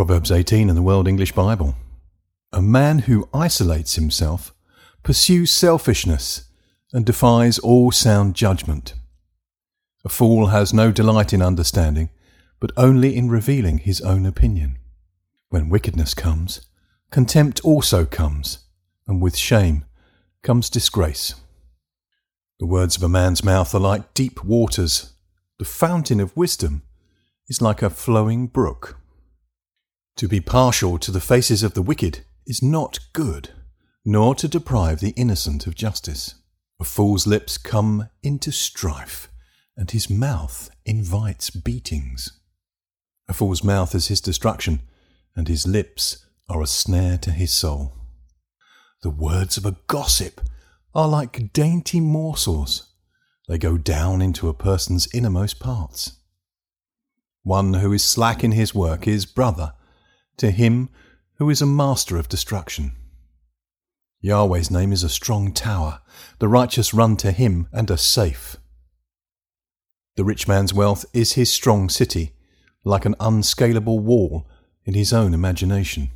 Proverbs 18 in the World English Bible. A man who isolates himself pursues selfishness and defies all sound judgment. A fool has no delight in understanding, but only in revealing his own opinion. When wickedness comes, contempt also comes, and with shame comes disgrace. The words of a man's mouth are like deep waters. The fountain of wisdom is like a flowing brook. To be partial to the faces of the wicked is not good, nor to deprive the innocent of justice. A fool's lips come into strife, and his mouth invites beatings. A fool's mouth is his destruction, and his lips are a snare to his soul. The words of a gossip are like dainty morsels. They go down into a person's innermost parts. One who is slack in his work is brother to him who is a master of destruction. Yahweh's name is a strong tower. The righteous run to him and are safe. The rich man's wealth is his strong city, like an unscalable wall in his own imagination.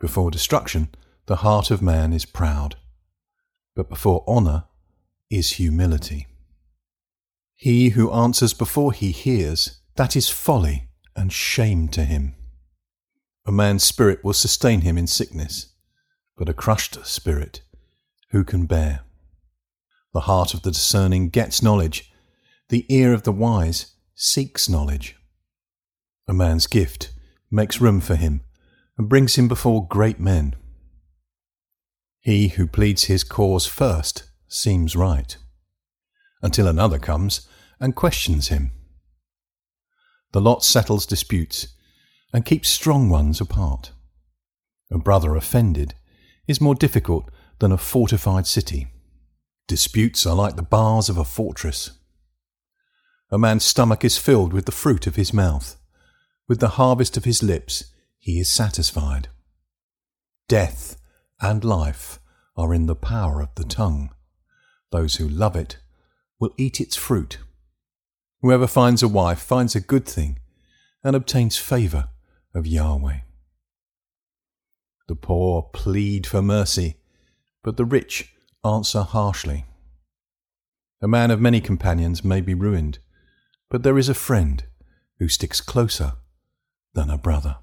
Before destruction, the heart of man is proud, but before honour is humility. He who answers before he hears, that is folly and shame to him. A man's spirit will sustain him in sickness, but a crushed spirit who can bear? The heart of the discerning gets knowledge, the ear of the wise seeks knowledge. A man's gift makes room for him and brings him before great men. He who pleads his cause first seems right, until another comes and questions him. The lot settles disputes and keeps strong ones apart. A brother offended is more difficult than a fortified city. Disputes are like the bars of a fortress. A man's stomach is filled with the fruit of his mouth. With the harvest of his lips he is satisfied. Death and life are in the power of the tongue. Those who love it will eat its fruit. Whoever finds a wife finds a good thing and obtains favour of Yahweh. The poor plead for mercy, but the rich answer harshly. A man of many companions may be ruined, but there is a friend who sticks closer than a brother.